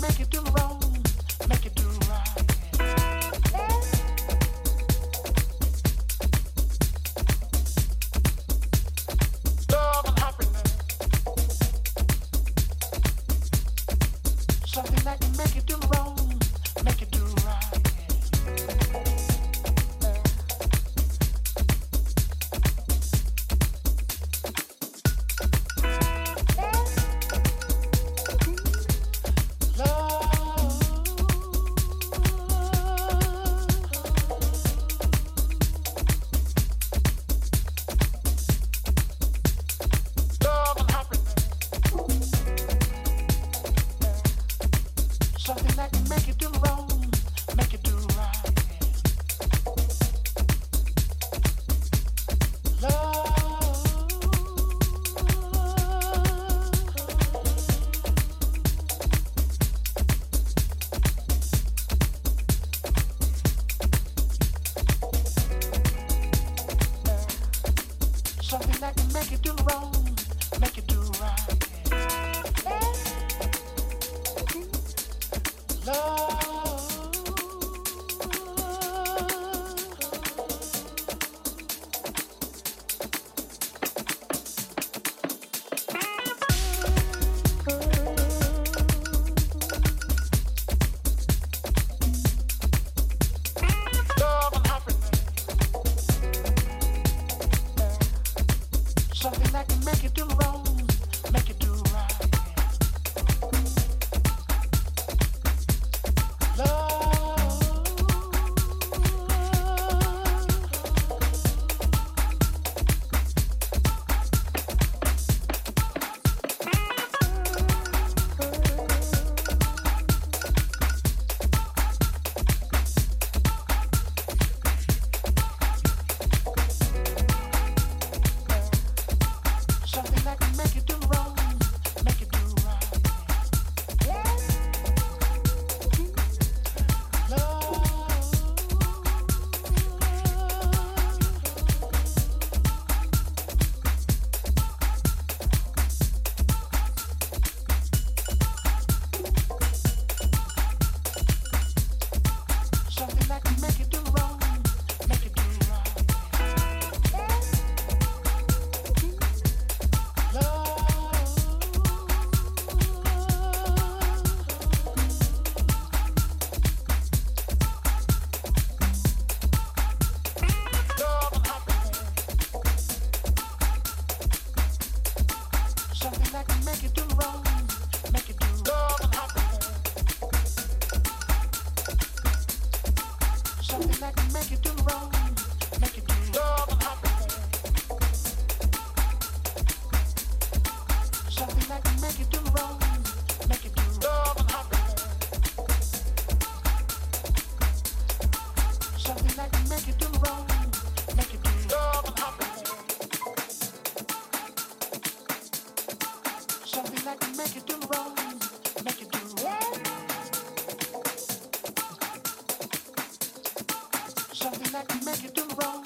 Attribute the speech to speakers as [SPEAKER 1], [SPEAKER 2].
[SPEAKER 1] make it to the right. It do wrong,